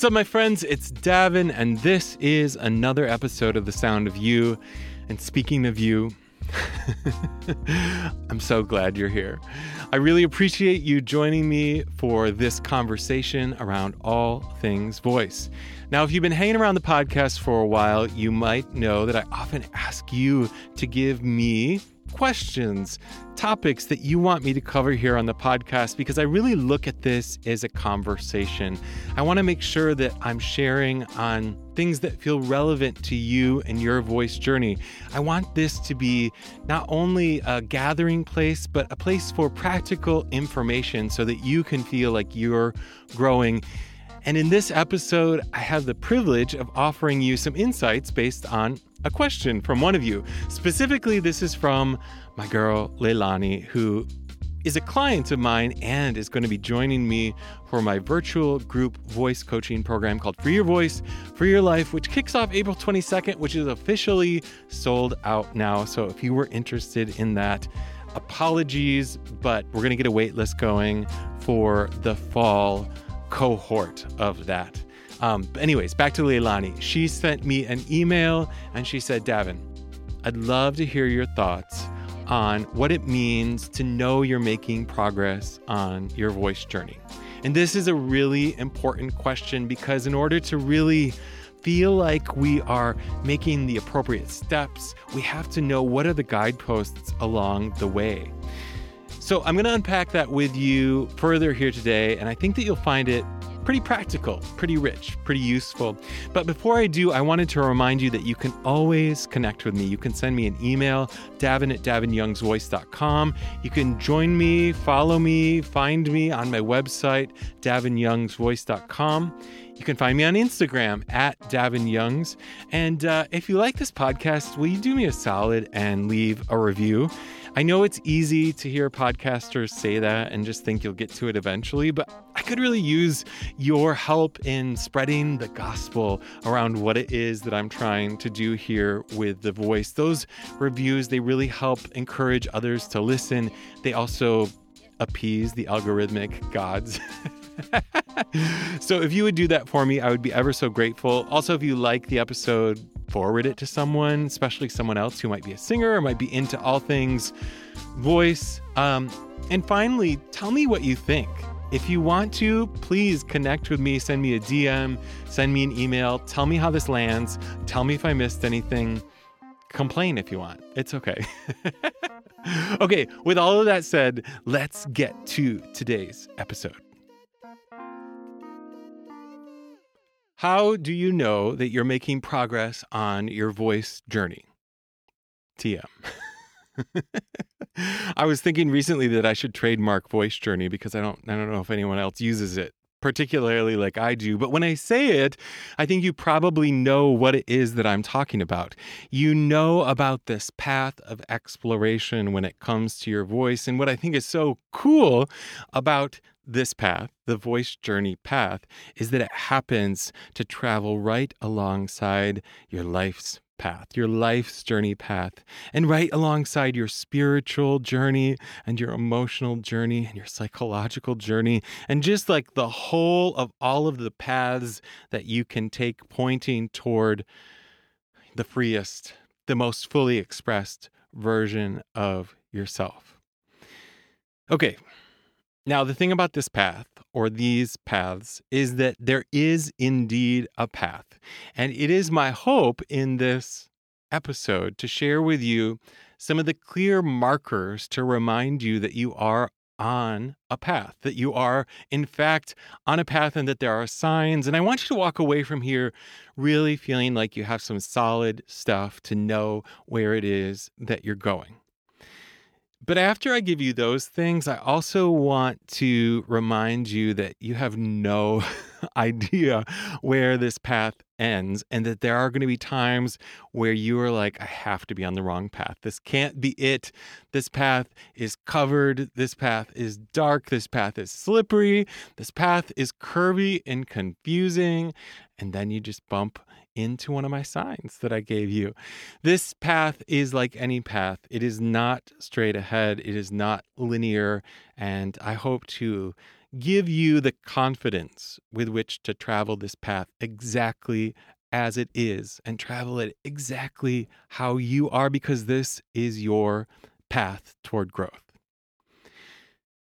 What's up, my friends? It's Davin, and this is another episode of The Sound of You. And speaking of you, I'm so glad you're here. I really appreciate you joining me for this conversation around all things voice. Now, if you've been hanging around the podcast for a while, you might know that I often ask you to give me questions, topics that you want me to cover here on the podcast because I really look at this as a conversation. I want to make sure that I'm sharing on things that feel relevant to you and your voice journey. I want this to be not only a gathering place, but a place for practical information so that you can feel like you're growing. And in this episode, I have the privilege of offering you some insights based on a question from one of you. Specifically, this is from my girl Leilani, who is a client of mine and is going to be joining me for my virtual group voice coaching program called Free Your Voice, Free Your Life, which kicks off April 22nd, which is officially sold out now. So if you were interested in that, apologies, but we're going to get a wait list going for the fall cohort of that. Um, anyways, back to Leilani. She sent me an email and she said, Davin, I'd love to hear your thoughts on what it means to know you're making progress on your voice journey. And this is a really important question because, in order to really feel like we are making the appropriate steps, we have to know what are the guideposts along the way. So, I'm going to unpack that with you further here today, and I think that you'll find it pretty practical, pretty rich, pretty useful. But before I do, I wanted to remind you that you can always connect with me. You can send me an email, davin at davinyoungsvoice.com. You can join me, follow me, find me on my website, davinyoungsvoice.com. You can find me on Instagram at Davin Youngs. And uh, if you like this podcast, will you do me a solid and leave a review? I know it's easy to hear podcasters say that and just think you'll get to it eventually, but I could really use your help in spreading the gospel around what it is that I'm trying to do here with the voice. Those reviews, they really help encourage others to listen. They also appease the algorithmic gods. so if you would do that for me, I would be ever so grateful. Also, if you like the episode, forward it to someone, especially someone else who might be a singer or might be into all things voice. Um, and finally, tell me what you think. If you want to, please connect with me, send me a DM, send me an email, tell me how this lands, tell me if I missed anything. Complain if you want. It's okay. okay, with all of that said, let's get to today's episode. How do you know that you're making progress on your voice journey? TM. I was thinking recently that I should trademark voice journey because I don't I don't know if anyone else uses it particularly like I do. But when I say it, I think you probably know what it is that I'm talking about. You know about this path of exploration when it comes to your voice. And what I think is so cool about this path, the voice journey path, is that it happens to travel right alongside your life's path, your life's journey path, and right alongside your spiritual journey and your emotional journey and your psychological journey, and just like the whole of all of the paths that you can take pointing toward the freest, the most fully expressed version of yourself. Okay, now, the thing about this path or these paths is that there is indeed a path. And it is my hope in this episode to share with you some of the clear markers to remind you that you are on a path, that you are, in fact, on a path and that there are signs. And I want you to walk away from here really feeling like you have some solid stuff to know where it is that you're going. But after I give you those things, I also want to remind you that you have no idea where this path ends and that there are going to be times where you are like, I have to be on the wrong path. This can't be it. This path is covered. This path is dark. This path is slippery. This path is curvy and confusing. And then you just bump into one of my signs that I gave you. This path is like any path, it is not straight ahead, it is not linear. And I hope to give you the confidence with which to travel this path exactly as it is and travel it exactly how you are because this is your path toward growth.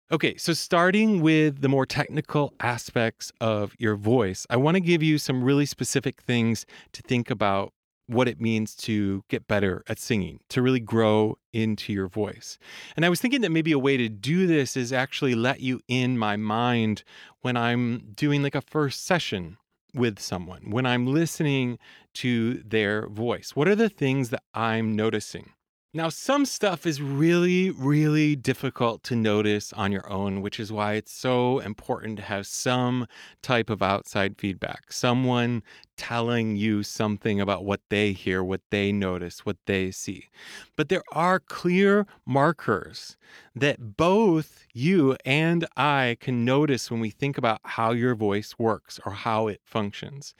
Okay, so starting with the more technical aspects of your voice, I want to give you some really specific things to think about what it means to get better at singing, to really grow into your voice. And I was thinking that maybe a way to do this is actually let you in my mind when I'm doing like a first session with someone, when I'm listening to their voice. What are the things that I'm noticing? Now, some stuff is really, really difficult to notice on your own, which is why it's so important to have some type of outside feedback. Someone telling you something about what they hear, what they notice, what they see. But there are clear markers that both you and I can notice when we think about how your voice works or how it functions.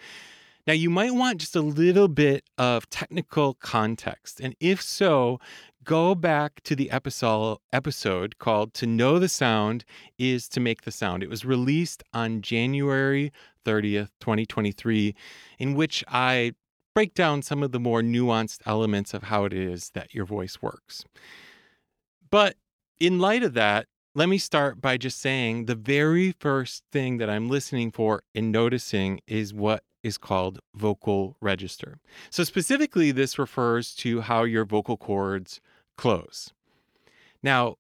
Now, you might want just a little bit of technical context. And if so, go back to the episode, episode called To Know the Sound is to Make the Sound. It was released on January 30th, 2023, in which I break down some of the more nuanced elements of how it is that your voice works. But in light of that, let me start by just saying the very first thing that I'm listening for and noticing is what is called vocal register. So, specifically, this refers to how your vocal cords close. Now,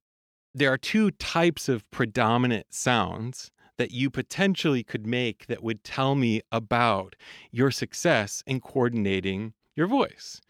there are two types of predominant sounds that you potentially could make that would tell me about your success in coordinating your voice.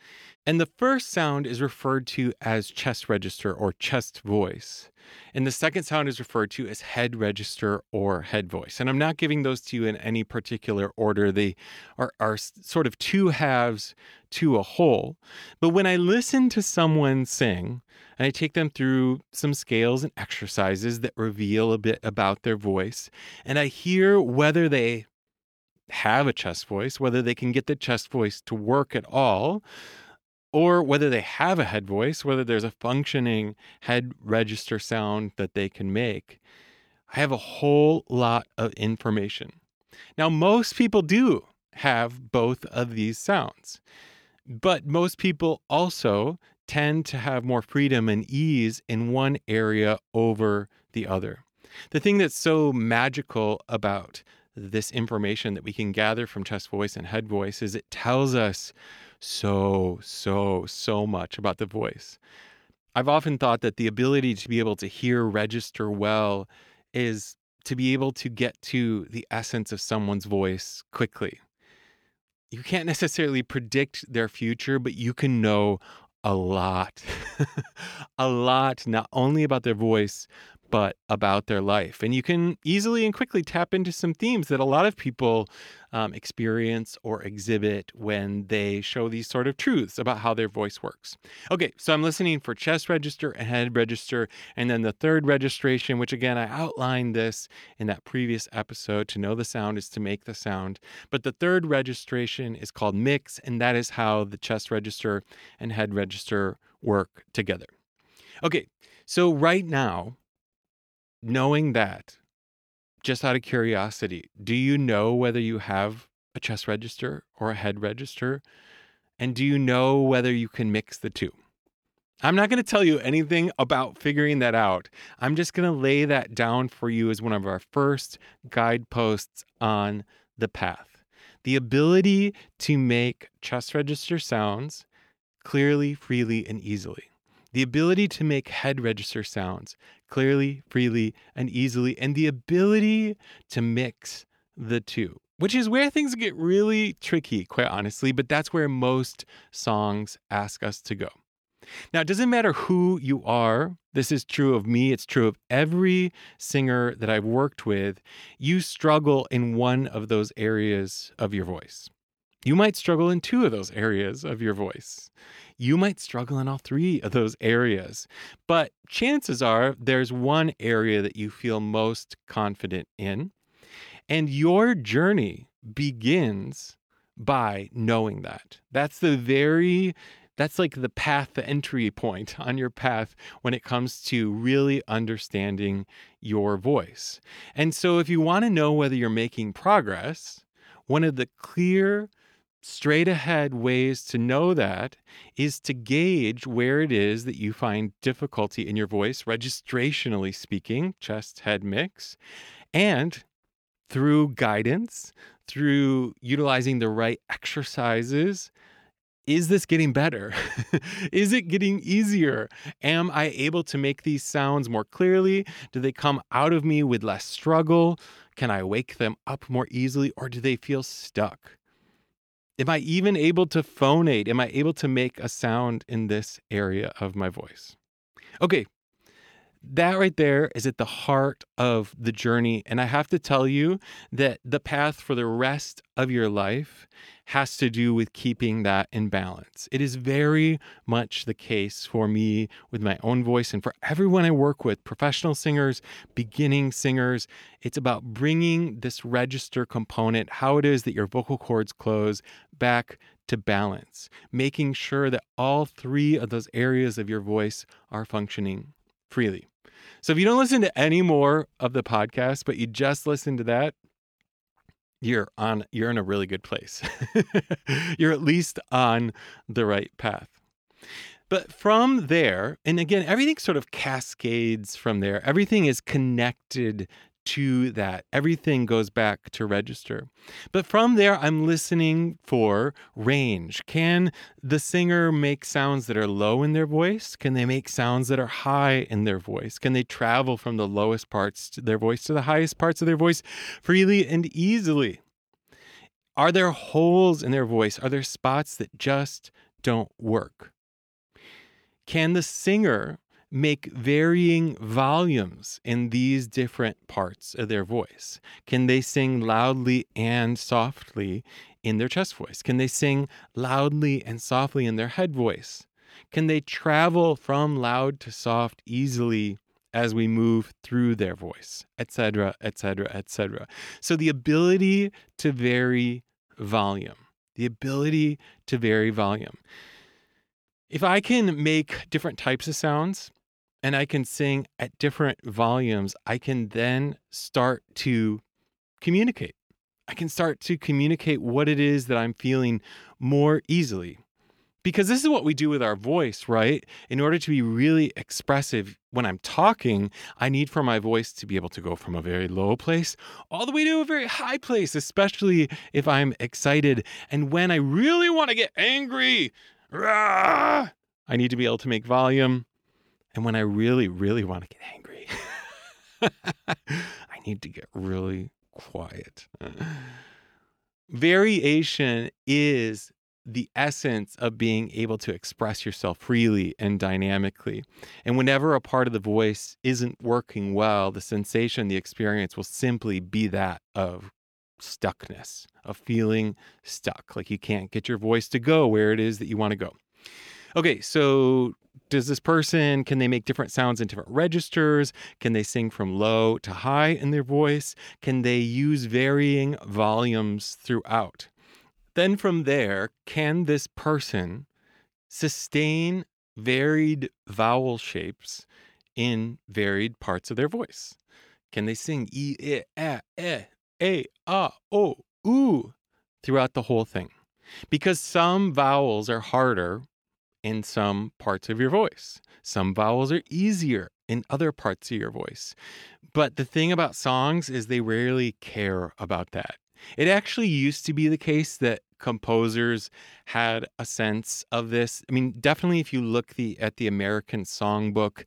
And the first sound is referred to as chest register or chest voice. And the second sound is referred to as head register or head voice. And I'm not giving those to you in any particular order. They are, are sort of two halves to a whole. But when I listen to someone sing, and I take them through some scales and exercises that reveal a bit about their voice, and I hear whether they have a chest voice, whether they can get the chest voice to work at all or whether they have a head voice, whether there's a functioning head register sound that they can make. I have a whole lot of information. Now, most people do have both of these sounds, but most people also tend to have more freedom and ease in one area over the other. The thing that's so magical about this information that we can gather from chest voice and head voice is it tells us so, so, so much about the voice. I've often thought that the ability to be able to hear register well is to be able to get to the essence of someone's voice quickly. You can't necessarily predict their future, but you can know a lot, a lot, not only about their voice, but about their life. And you can easily and quickly tap into some themes that a lot of people um, experience or exhibit when they show these sort of truths about how their voice works. Okay, so I'm listening for chest register head register. And then the third registration, which again, I outlined this in that previous episode to know the sound is to make the sound. But the third registration is called mix, and that is how the chest register and head register work together. Okay, so right now, knowing that, just out of curiosity, do you know whether you have a chest register or a head register? And do you know whether you can mix the two? I'm not going to tell you anything about figuring that out. I'm just going to lay that down for you as one of our first guideposts on the path. The ability to make chest register sounds clearly, freely, and easily the ability to make head register sounds clearly, freely, and easily, and the ability to mix the two, which is where things get really tricky, quite honestly, but that's where most songs ask us to go. Now, it doesn't matter who you are. This is true of me. It's true of every singer that I've worked with. You struggle in one of those areas of your voice. You might struggle in two of those areas of your voice. You might struggle in all three of those areas. But chances are there's one area that you feel most confident in. And your journey begins by knowing that. That's the very that's like the path, the entry point on your path when it comes to really understanding your voice. And so, if you want to know whether you're making progress, one of the clear, straight ahead ways to know that is to gauge where it is that you find difficulty in your voice, registrationally speaking, chest head mix, and through guidance, through utilizing the right exercises. Is this getting better? is it getting easier? Am I able to make these sounds more clearly? Do they come out of me with less struggle? Can I wake them up more easily or do they feel stuck? Am I even able to phonate? Am I able to make a sound in this area of my voice? Okay, that right there is at the heart of the journey. And I have to tell you that the path for the rest of your life has to do with keeping that in balance. It is very much the case for me with my own voice and for everyone I work with professional singers, beginning singers. It's about bringing this register component, how it is that your vocal cords close, back to balance, making sure that all three of those areas of your voice are functioning freely. So if you don't listen to any more of the podcast, but you just listen to that, you're on you're in a really good place. you're at least on the right path. But from there, and again, everything sort of cascades from there. Everything is connected to that. Everything goes back to register. But from there, I'm listening for range. Can the singer make sounds that are low in their voice? Can they make sounds that are high in their voice? Can they travel from the lowest parts of their voice to the highest parts of their voice freely and easily? Are there holes in their voice? Are there spots that just don't work? Can the singer make varying volumes in these different parts of their voice? Can they sing loudly and softly in their chest voice? Can they sing loudly and softly in their head voice? Can they travel from loud to soft easily as we move through their voice, etc., etc., etc. So the ability to vary volume, the ability to vary volume. If I can make different types of sounds and I can sing at different volumes, I can then start to communicate. I can start to communicate what it is that I'm feeling more easily. Because this is what we do with our voice, right? In order to be really expressive when I'm talking, I need for my voice to be able to go from a very low place all the way to a very high place, especially if I'm excited. And when I really want to get angry, rah, I need to be able to make volume. And when I really, really want to get angry, I need to get really quiet. Variation is the essence of being able to express yourself freely and dynamically. And whenever a part of the voice isn't working well, the sensation, the experience will simply be that of stuckness, of feeling stuck, like you can't get your voice to go where it is that you want to go. Okay, so does this person can they make different sounds in different registers? Can they sing from low to high in their voice? Can they use varying volumes throughout? Then from there, can this person sustain varied vowel shapes in varied parts of their voice? Can they sing e, e, a, e, a, a, o, oo throughout the whole thing? Because some vowels are harder in some parts of your voice. Some vowels are easier in other parts of your voice. But the thing about songs is they rarely care about that. It actually used to be the case that composers had a sense of this. I mean, definitely if you look the at the American Songbook,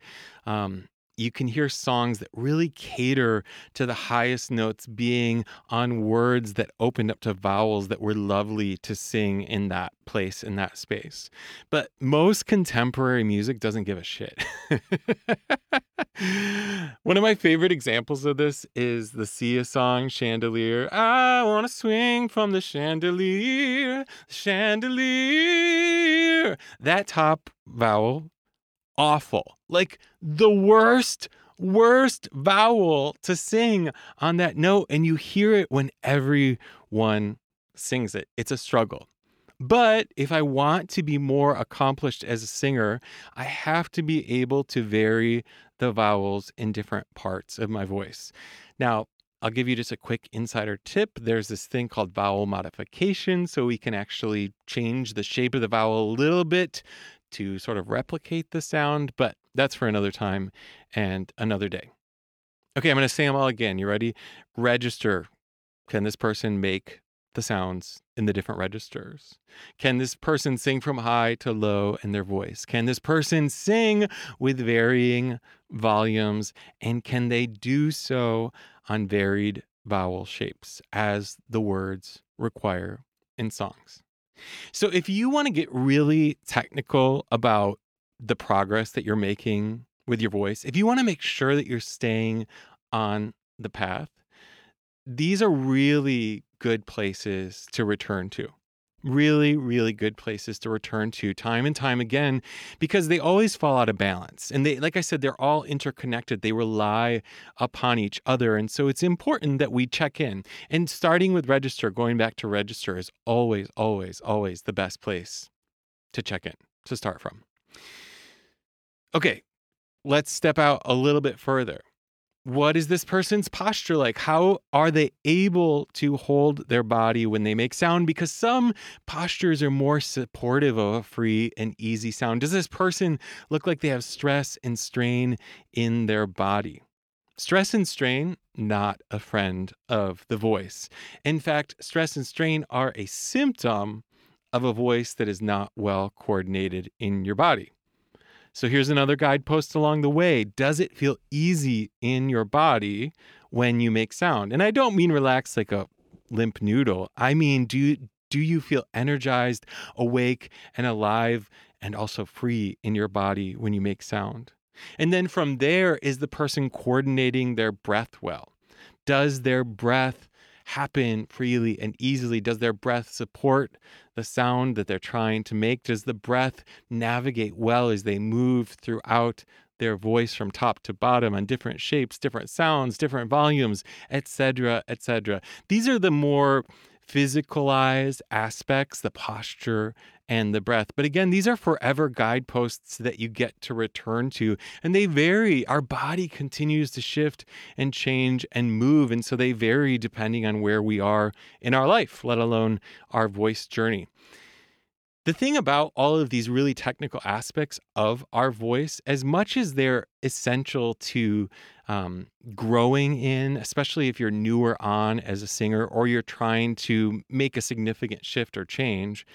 um, you can hear songs that really cater to the highest notes being on words that opened up to vowels that were lovely to sing in that place, in that space. But most contemporary music doesn't give a shit. One of my favorite examples of this is the Sia song Chandelier. I want to swing from the chandelier, chandelier. That top vowel awful. Like the worst, worst vowel to sing on that note. And you hear it when everyone sings it. It's a struggle. But if I want to be more accomplished as a singer, I have to be able to vary the vowels in different parts of my voice. Now, I'll give you just a quick insider tip. There's this thing called vowel modification. So we can actually change the shape of the vowel a little bit to sort of replicate the sound, but that's for another time and another day. Okay, I'm going to say them all again. You ready? Register. Can this person make the sounds in the different registers? Can this person sing from high to low in their voice? Can this person sing with varying volumes? And can they do so on varied vowel shapes as the words require in songs? So, if you want to get really technical about the progress that you're making with your voice, if you want to make sure that you're staying on the path, these are really good places to return to. Really, really good places to return to time and time again because they always fall out of balance. And they, like I said, they're all interconnected. They rely upon each other. And so it's important that we check in. And starting with register, going back to register is always, always, always the best place to check in, to start from. Okay, let's step out a little bit further what is this person's posture like? How are they able to hold their body when they make sound? Because some postures are more supportive of a free and easy sound. Does this person look like they have stress and strain in their body? Stress and strain, not a friend of the voice. In fact, stress and strain are a symptom of a voice that is not well coordinated in your body. So here's another guidepost along the way. Does it feel easy in your body when you make sound? And I don't mean relaxed like a limp noodle. I mean, do you, do you feel energized, awake, and alive, and also free in your body when you make sound? And then from there, is the person coordinating their breath well? Does their breath happen freely and easily? Does their breath support the sound that they're trying to make? Does the breath navigate well as they move throughout their voice from top to bottom on different shapes, different sounds, different volumes, etc., etc. These are the more physicalized aspects, the posture and the breath. But again, these are forever guideposts that you get to return to, and they vary. Our body continues to shift and change and move, and so they vary depending on where we are in our life, let alone our voice journey. The thing about all of these really technical aspects of our voice, as much as they're essential to um, growing in, especially if you're newer on as a singer or you're trying to make a significant shift or change,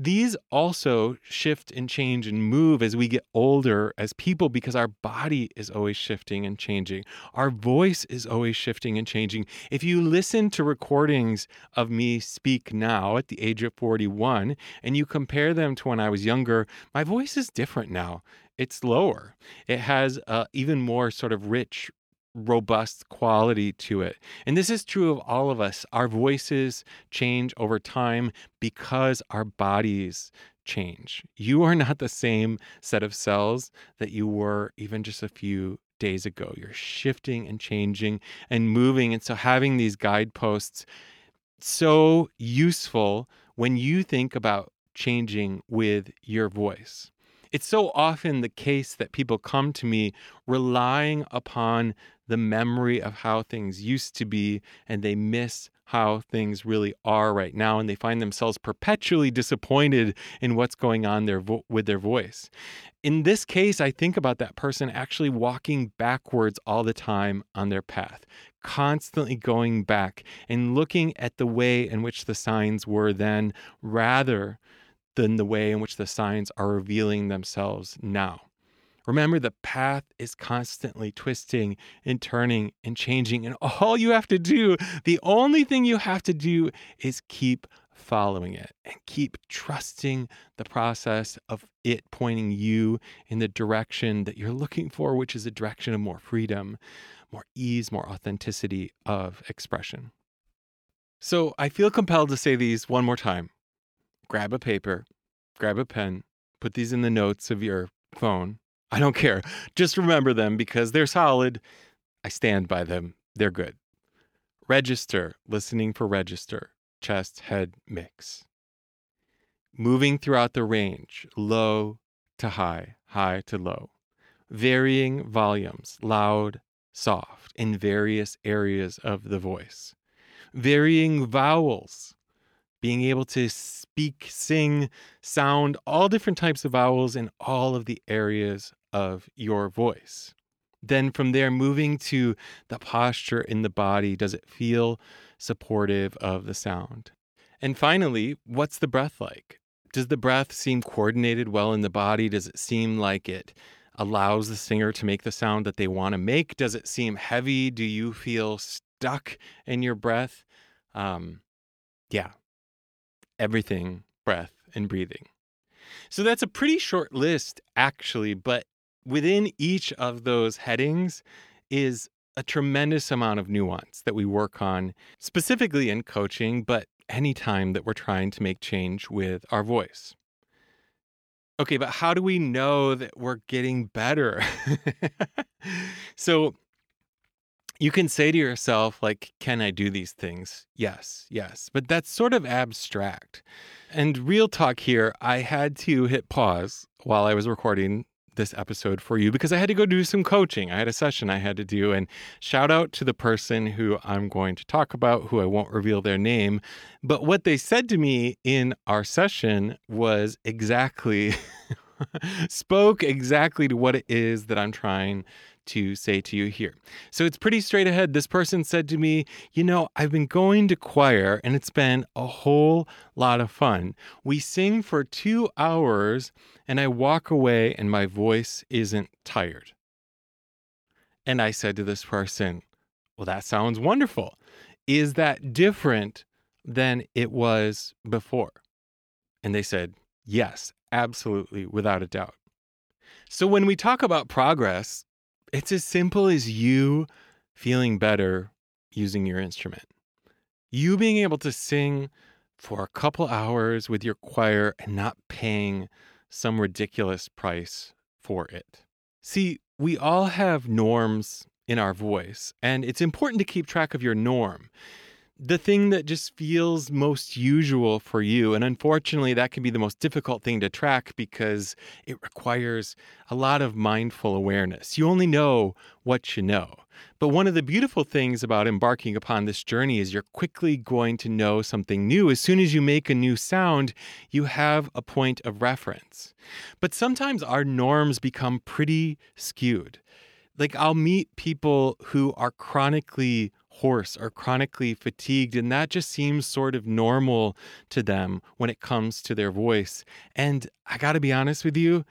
these also shift and change and move as we get older as people because our body is always shifting and changing. Our voice is always shifting and changing. If you listen to recordings of me speak now at the age of 41 and you compare them to when I was younger, my voice is different now it's lower. It has uh, even more sort of rich, robust quality to it. And this is true of all of us. Our voices change over time because our bodies change. You are not the same set of cells that you were even just a few days ago. You're shifting and changing and moving. And so having these guideposts so useful when you think about changing with your voice. It's so often the case that people come to me relying upon the memory of how things used to be and they miss how things really are right now and they find themselves perpetually disappointed in what's going on there vo- with their voice. In this case, I think about that person actually walking backwards all the time on their path, constantly going back and looking at the way in which the signs were then rather than the way in which the signs are revealing themselves now. Remember, the path is constantly twisting and turning and changing. And all you have to do, the only thing you have to do is keep following it and keep trusting the process of it pointing you in the direction that you're looking for, which is a direction of more freedom, more ease, more authenticity of expression. So I feel compelled to say these one more time grab a paper, grab a pen, put these in the notes of your phone. I don't care. Just remember them because they're solid. I stand by them. They're good. Register, listening for register. chest head mix. Moving throughout the range, low to high, high to low. Varying volumes, loud, soft, in various areas of the voice. Varying vowels, being able to speak, sing, sound all different types of vowels in all of the areas of your voice. Then from there, moving to the posture in the body. Does it feel supportive of the sound? And finally, what's the breath like? Does the breath seem coordinated well in the body? Does it seem like it allows the singer to make the sound that they want to make? Does it seem heavy? Do you feel stuck in your breath? Um, yeah, everything, breath and breathing. So that's a pretty short list, actually, but within each of those headings is a tremendous amount of nuance that we work on, specifically in coaching, but anytime that we're trying to make change with our voice. Okay, but how do we know that we're getting better? so you can say to yourself, like, can I do these things? Yes, yes. But that's sort of abstract. And real talk here, I had to hit pause while I was recording this episode for you because I had to go do some coaching. I had a session I had to do. And shout out to the person who I'm going to talk about, who I won't reveal their name. But what they said to me in our session was exactly, spoke exactly to what it is that I'm trying to say to you here. So it's pretty straight ahead. This person said to me, You know, I've been going to choir and it's been a whole lot of fun. We sing for two hours and I walk away and my voice isn't tired. And I said to this person, Well, that sounds wonderful. Is that different than it was before? And they said, Yes, absolutely, without a doubt. So when we talk about progress, it's as simple as you feeling better using your instrument. You being able to sing for a couple hours with your choir and not paying some ridiculous price for it. See, we all have norms in our voice, and it's important to keep track of your norm the thing that just feels most usual for you. And unfortunately, that can be the most difficult thing to track because it requires a lot of mindful awareness. You only know what you know. But one of the beautiful things about embarking upon this journey is you're quickly going to know something new. As soon as you make a new sound, you have a point of reference. But sometimes our norms become pretty skewed. Like, I'll meet people who are chronically hoarse or chronically fatigued. And that just seems sort of normal to them when it comes to their voice. And I got to be honest with you,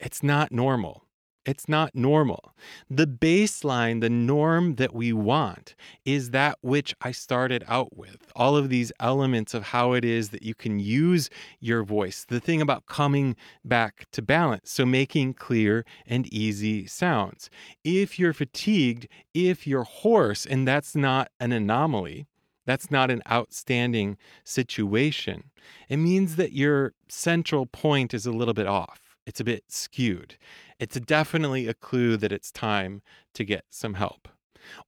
it's not normal. It's not normal. The baseline, the norm that we want, is that which I started out with. All of these elements of how it is that you can use your voice. The thing about coming back to balance. So, making clear and easy sounds. If you're fatigued, if you're hoarse, and that's not an anomaly, that's not an outstanding situation, it means that your central point is a little bit off. It's a bit skewed it's definitely a clue that it's time to get some help.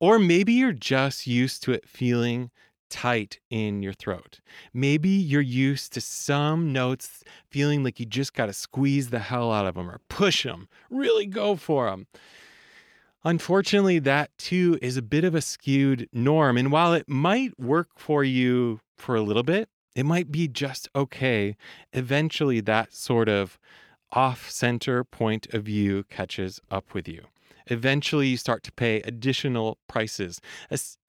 Or maybe you're just used to it feeling tight in your throat. Maybe you're used to some notes feeling like you just got to squeeze the hell out of them or push them, really go for them. Unfortunately, that too is a bit of a skewed norm. And while it might work for you for a little bit, it might be just okay. Eventually, that sort of off center point of view catches up with you. Eventually, you start to pay additional prices.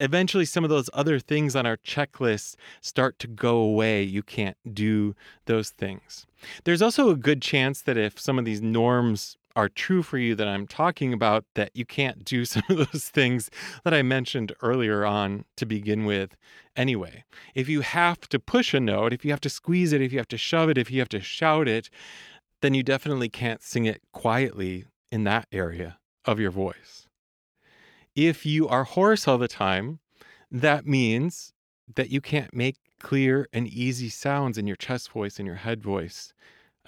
Eventually, some of those other things on our checklist start to go away. You can't do those things. There's also a good chance that if some of these norms are true for you that I'm talking about, that you can't do some of those things that I mentioned earlier on to begin with anyway. If you have to push a note, if you have to squeeze it, if you have to shove it, if you have to shout it, then you definitely can't sing it quietly in that area of your voice. If you are hoarse all the time, that means that you can't make clear and easy sounds in your chest voice and your head voice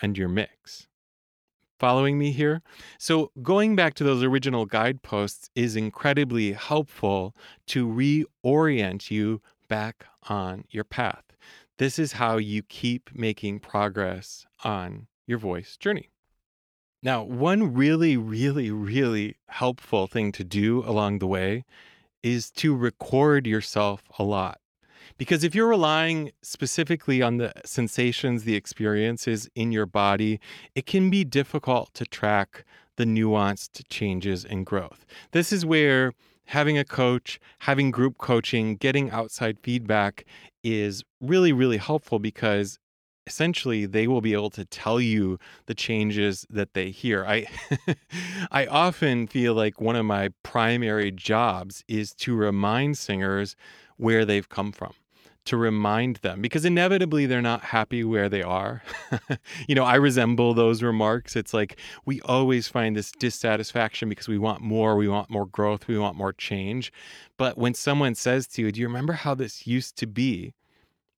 and your mix. Following me here? So, going back to those original guideposts is incredibly helpful to reorient you back on your path. This is how you keep making progress on your voice journey. Now, one really, really, really helpful thing to do along the way is to record yourself a lot. Because if you're relying specifically on the sensations, the experiences in your body, it can be difficult to track the nuanced changes and growth. This is where having a coach, having group coaching, getting outside feedback is really, really helpful because essentially they will be able to tell you the changes that they hear. I I often feel like one of my primary jobs is to remind singers where they've come from to remind them because inevitably they're not happy where they are. you know, I resemble those remarks. It's like we always find this dissatisfaction because we want more, we want more growth, we want more change. But when someone says to you, Do you remember how this used to be?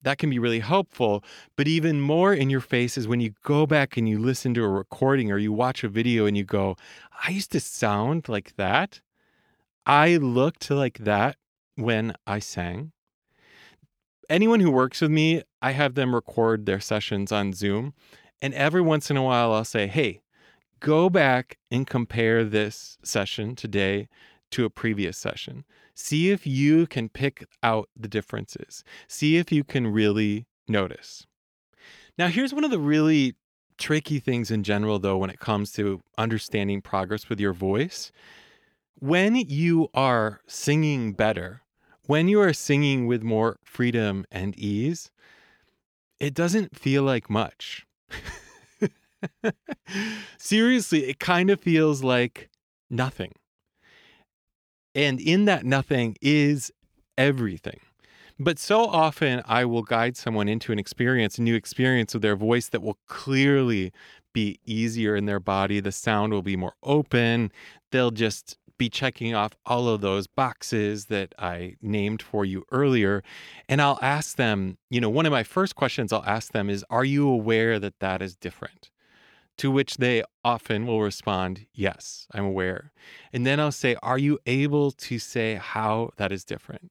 That can be really helpful. But even more in your face is when you go back and you listen to a recording or you watch a video and you go, I used to sound like that. I looked like that when I sang anyone who works with me, I have them record their sessions on Zoom. And every once in a while, I'll say, hey, go back and compare this session today to a previous session. See if you can pick out the differences. See if you can really notice. Now, here's one of the really tricky things in general, though, when it comes to understanding progress with your voice. When you are singing better, when you are singing with more freedom and ease, it doesn't feel like much. Seriously, it kind of feels like nothing. And in that nothing is everything. But so often I will guide someone into an experience, a new experience of their voice that will clearly be easier in their body. The sound will be more open. They'll just be checking off all of those boxes that I named for you earlier. And I'll ask them, you know, one of my first questions I'll ask them is, Are you aware that that is different? To which they often will respond, Yes, I'm aware. And then I'll say, Are you able to say how that is different?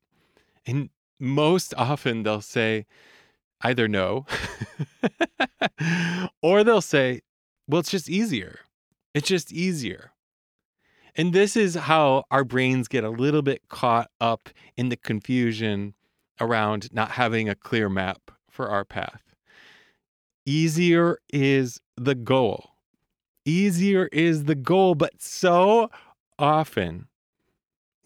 And most often they'll say, either no, or they'll say, Well, it's just easier. It's just easier. And this is how our brains get a little bit caught up in the confusion around not having a clear map for our path. Easier is the goal. Easier is the goal, but so often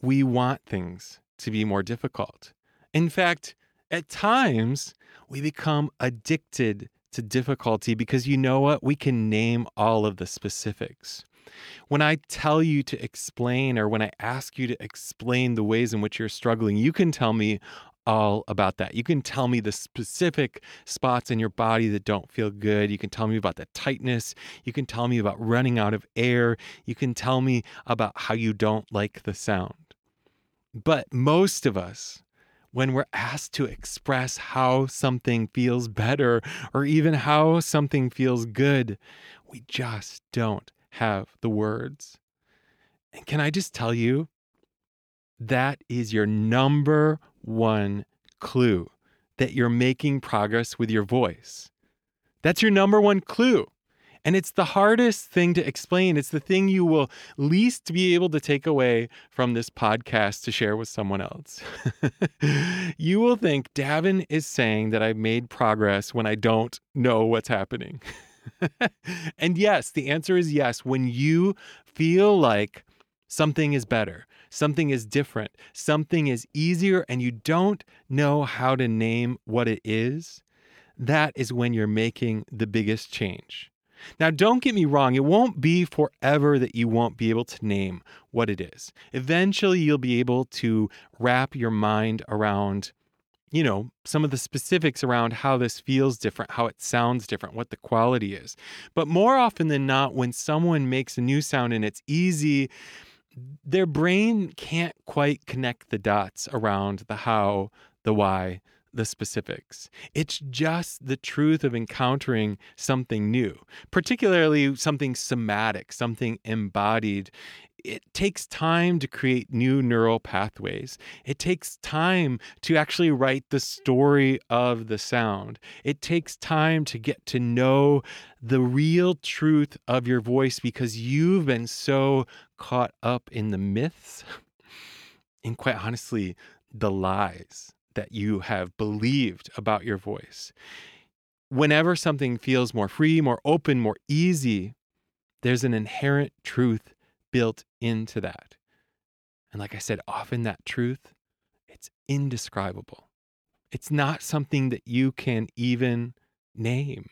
we want things to be more difficult. In fact, at times we become addicted to difficulty because you know what? We can name all of the specifics. When I tell you to explain or when I ask you to explain the ways in which you're struggling, you can tell me all about that. You can tell me the specific spots in your body that don't feel good. You can tell me about the tightness. You can tell me about running out of air. You can tell me about how you don't like the sound. But most of us, when we're asked to express how something feels better or even how something feels good, we just don't have the words. And can I just tell you, that is your number one clue that you're making progress with your voice. That's your number one clue. And it's the hardest thing to explain. It's the thing you will least be able to take away from this podcast to share with someone else. you will think Davin is saying that I've made progress when I don't know what's happening. and yes, the answer is yes. When you feel like something is better, something is different, something is easier, and you don't know how to name what it is, that is when you're making the biggest change. Now, don't get me wrong, it won't be forever that you won't be able to name what it is. Eventually, you'll be able to wrap your mind around you know, some of the specifics around how this feels different, how it sounds different, what the quality is. But more often than not, when someone makes a new sound and it's easy, their brain can't quite connect the dots around the how, the why, the specifics. It's just the truth of encountering something new, particularly something somatic, something embodied it takes time to create new neural pathways. It takes time to actually write the story of the sound. It takes time to get to know the real truth of your voice because you've been so caught up in the myths and, quite honestly, the lies that you have believed about your voice. Whenever something feels more free, more open, more easy, there's an inherent truth built into that. And like I said, often that truth, it's indescribable. It's not something that you can even name.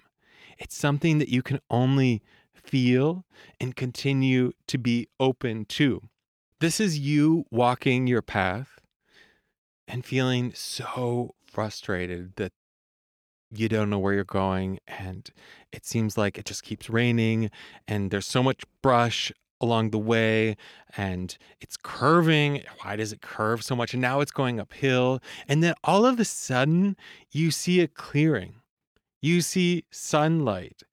It's something that you can only feel and continue to be open to. This is you walking your path and feeling so frustrated that you don't know where you're going and it seems like it just keeps raining and there's so much brush along the way and it's curving. Why does it curve so much? And now it's going uphill and then all of a sudden you see a clearing. You see sunlight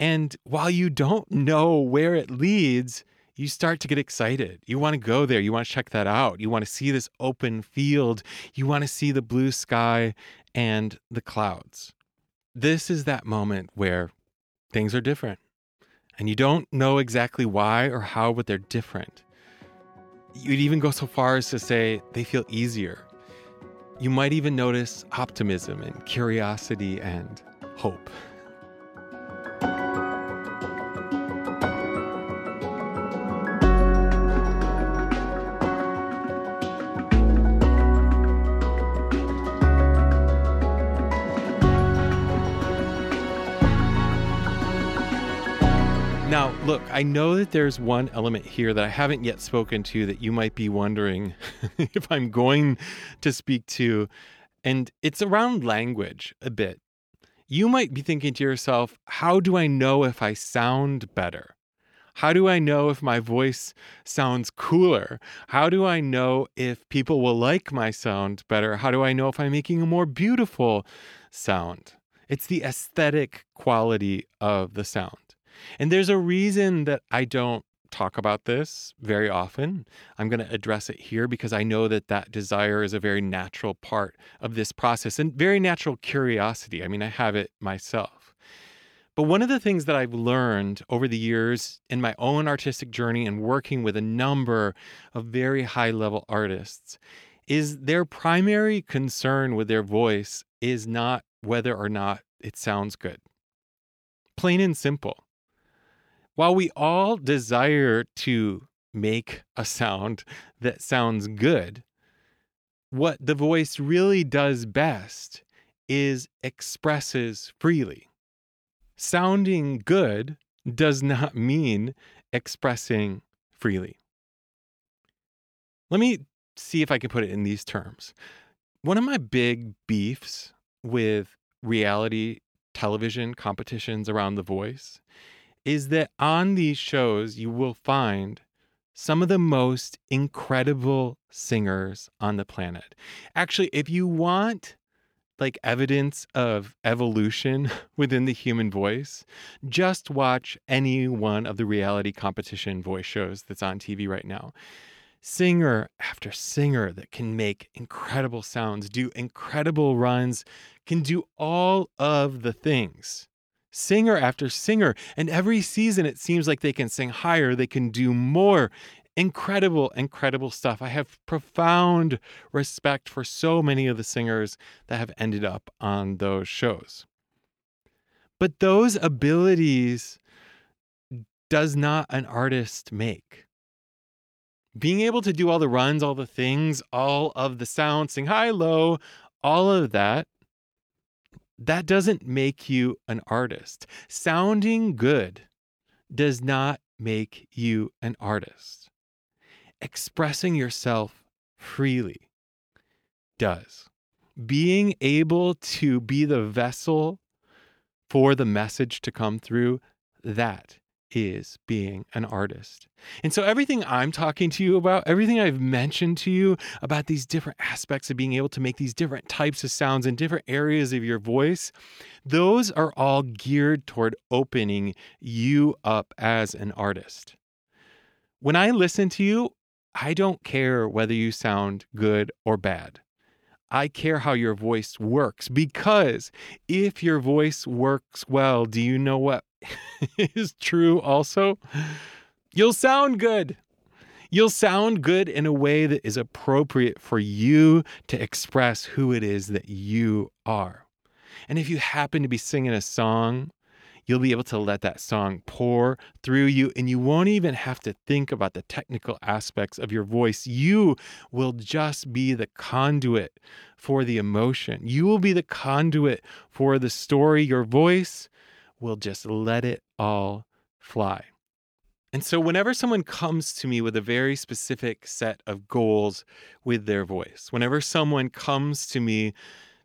and while you don't know where it leads you start to get excited. You want to go there. You want to check that out. You want to see this open field. You want to see the blue sky and the clouds. This is that moment where things are different and you don't know exactly why or how, but they're different. You'd even go so far as to say they feel easier. You might even notice optimism and curiosity and hope. Now, look, I know that there's one element here that I haven't yet spoken to that you might be wondering if I'm going to speak to, and it's around language a bit. You might be thinking to yourself, how do I know if I sound better? How do I know if my voice sounds cooler? How do I know if people will like my sound better? How do I know if I'm making a more beautiful sound? It's the aesthetic quality of the sound. And there's a reason that I don't talk about this very often. I'm going to address it here because I know that that desire is a very natural part of this process and very natural curiosity. I mean, I have it myself. But one of the things that I've learned over the years in my own artistic journey and working with a number of very high level artists is their primary concern with their voice is not whether or not it sounds good. Plain and simple while we all desire to make a sound that sounds good, what the voice really does best is expresses freely. Sounding good does not mean expressing freely. Let me see if I can put it in these terms. One of my big beefs with reality television competitions around the voice is that on these shows, you will find some of the most incredible singers on the planet. Actually, if you want like evidence of evolution within the human voice, just watch any one of the reality competition voice shows that's on TV right now. Singer after singer that can make incredible sounds, do incredible runs, can do all of the things singer after singer. And every season, it seems like they can sing higher, they can do more. Incredible, incredible stuff. I have profound respect for so many of the singers that have ended up on those shows. But those abilities does not an artist make. Being able to do all the runs, all the things, all of the sounds, sing high, low, all of that that doesn't make you an artist. Sounding good does not make you an artist. Expressing yourself freely does. Being able to be the vessel for the message to come through, that is being an artist. And so, everything I'm talking to you about, everything I've mentioned to you about these different aspects of being able to make these different types of sounds in different areas of your voice, those are all geared toward opening you up as an artist. When I listen to you, I don't care whether you sound good or bad. I care how your voice works because if your voice works well, do you know what is true also? You'll sound good. You'll sound good in a way that is appropriate for you to express who it is that you are. And if you happen to be singing a song you'll be able to let that song pour through you and you won't even have to think about the technical aspects of your voice. You will just be the conduit for the emotion. You will be the conduit for the story. Your voice will just let it all fly. And so, whenever someone comes to me with a very specific set of goals with their voice, whenever someone comes to me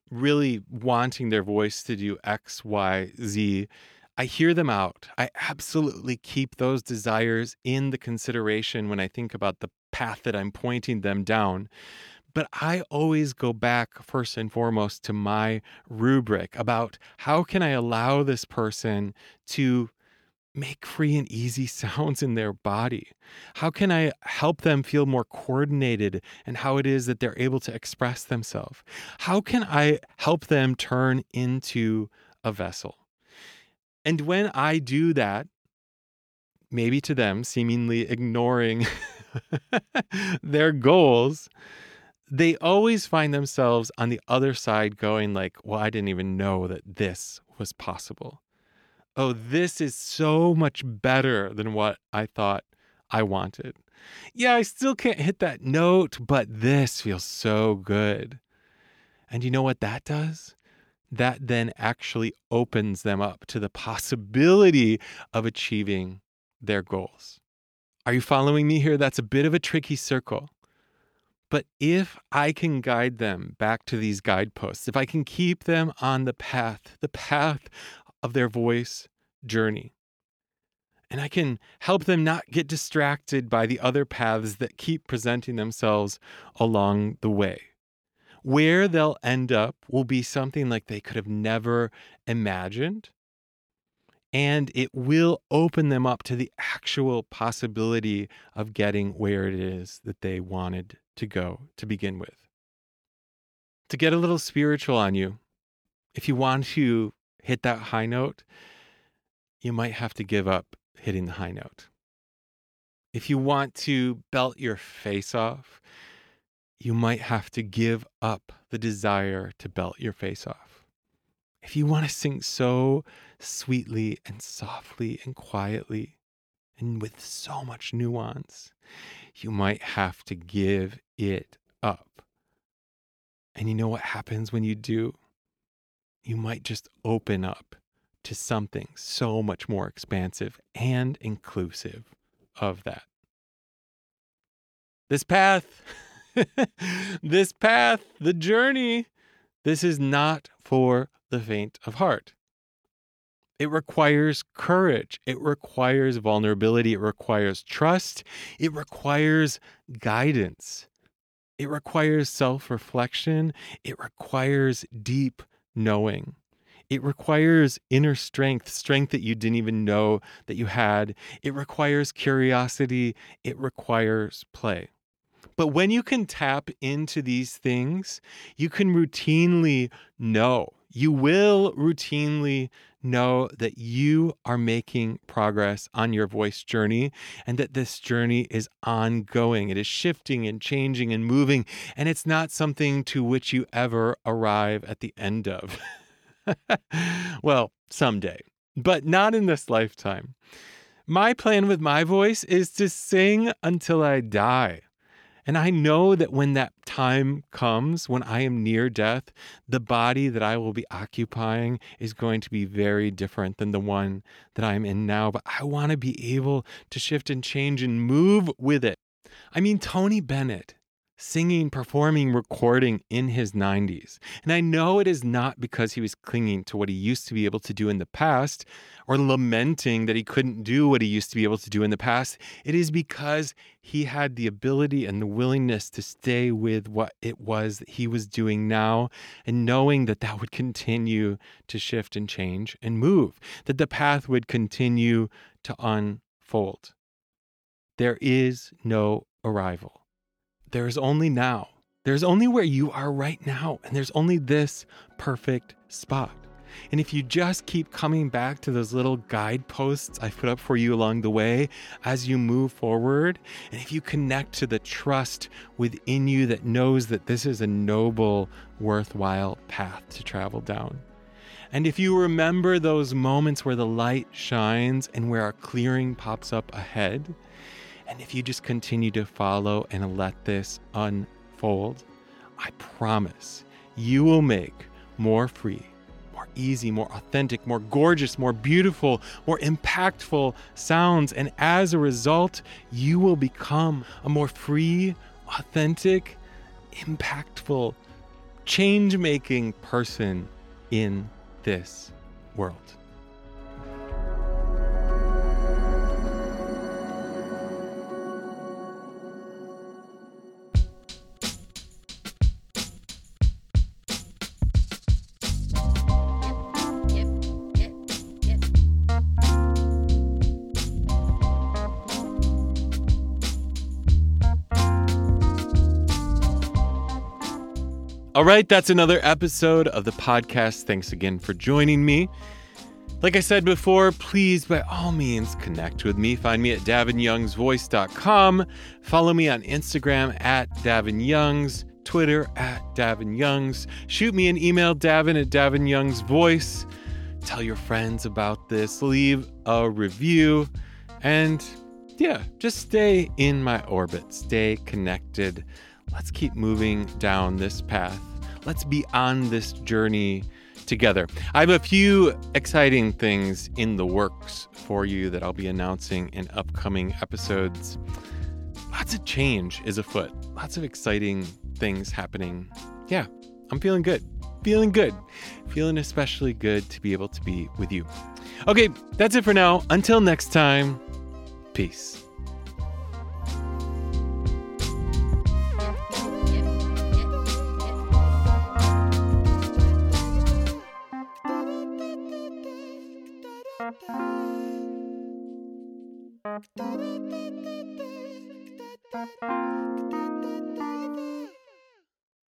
really wanting their voice to do X, Y, Z, I hear them out. I absolutely keep those desires in the consideration when I think about the path that I'm pointing them down. But I always go back first and foremost to my rubric about how can I allow this person to make free and easy sounds in their body? How can I help them feel more coordinated and how it is that they're able to express themselves? How can I help them turn into a vessel? And when I do that, maybe to them, seemingly ignoring their goals, they always find themselves on the other side going like, "Well, I didn't even know that this was possible. Oh, this is so much better than what I thought I wanted. Yeah, I still can't hit that note, but this feels so good." And you know what that does? that then actually opens them up to the possibility of achieving their goals. Are you following me here? That's a bit of a tricky circle. But if I can guide them back to these guideposts, if I can keep them on the path, the path of their voice journey, and I can help them not get distracted by the other paths that keep presenting themselves along the way where they'll end up will be something like they could have never imagined. And it will open them up to the actual possibility of getting where it is that they wanted to go to begin with. To get a little spiritual on you, if you want to hit that high note, you might have to give up hitting the high note. If you want to belt your face off, you might have to give up the desire to belt your face off. If you want to sing so sweetly and softly and quietly and with so much nuance, you might have to give it up. And you know what happens when you do? You might just open up to something so much more expansive and inclusive of that. This path this path, the journey, this is not for the faint of heart. It requires courage. It requires vulnerability. It requires trust. It requires guidance. It requires self reflection. It requires deep knowing. It requires inner strength, strength that you didn't even know that you had. It requires curiosity. It requires play. But when you can tap into these things, you can routinely know, you will routinely know that you are making progress on your voice journey and that this journey is ongoing. It is shifting and changing and moving, and it's not something to which you ever arrive at the end of. well, someday, but not in this lifetime. My plan with my voice is to sing until I die. And I know that when that time comes, when I am near death, the body that I will be occupying is going to be very different than the one that I'm in now. But I want to be able to shift and change and move with it. I mean, Tony Bennett singing, performing, recording in his 90s. And I know it is not because he was clinging to what he used to be able to do in the past or lamenting that he couldn't do what he used to be able to do in the past. It is because he had the ability and the willingness to stay with what it was that he was doing now and knowing that that would continue to shift and change and move, that the path would continue to unfold. there is no arrival. There is only now. There's only where you are right now, and there's only this perfect spot. And if you just keep coming back to those little guideposts I put up for you along the way as you move forward, and if you connect to the trust within you that knows that this is a noble, worthwhile path to travel down. And if you remember those moments where the light shines and where a clearing pops up ahead, and if you just continue to follow and let this unfold, I promise you will make more free, more easy, more authentic, more gorgeous, more beautiful, more impactful sounds. And as a result, you will become a more free, authentic, impactful, change making person in this world. All right, that's another episode of the podcast. Thanks again for joining me. Like I said before, please, by all means, connect with me. Find me at davinyoungsvoice.com. Follow me on Instagram at davinyoungs, Twitter at davinyoungs. Shoot me an email, davin at davinyoungsvoice. Tell your friends about this. Leave a review. And yeah, just stay in my orbit. Stay connected. Let's keep moving down this path. Let's be on this journey together. I have a few exciting things in the works for you that I'll be announcing in upcoming episodes. Lots of change is afoot, lots of exciting things happening. Yeah, I'm feeling good. Feeling good. Feeling especially good to be able to be with you. Okay, that's it for now. Until next time, peace. Da da da da da da da da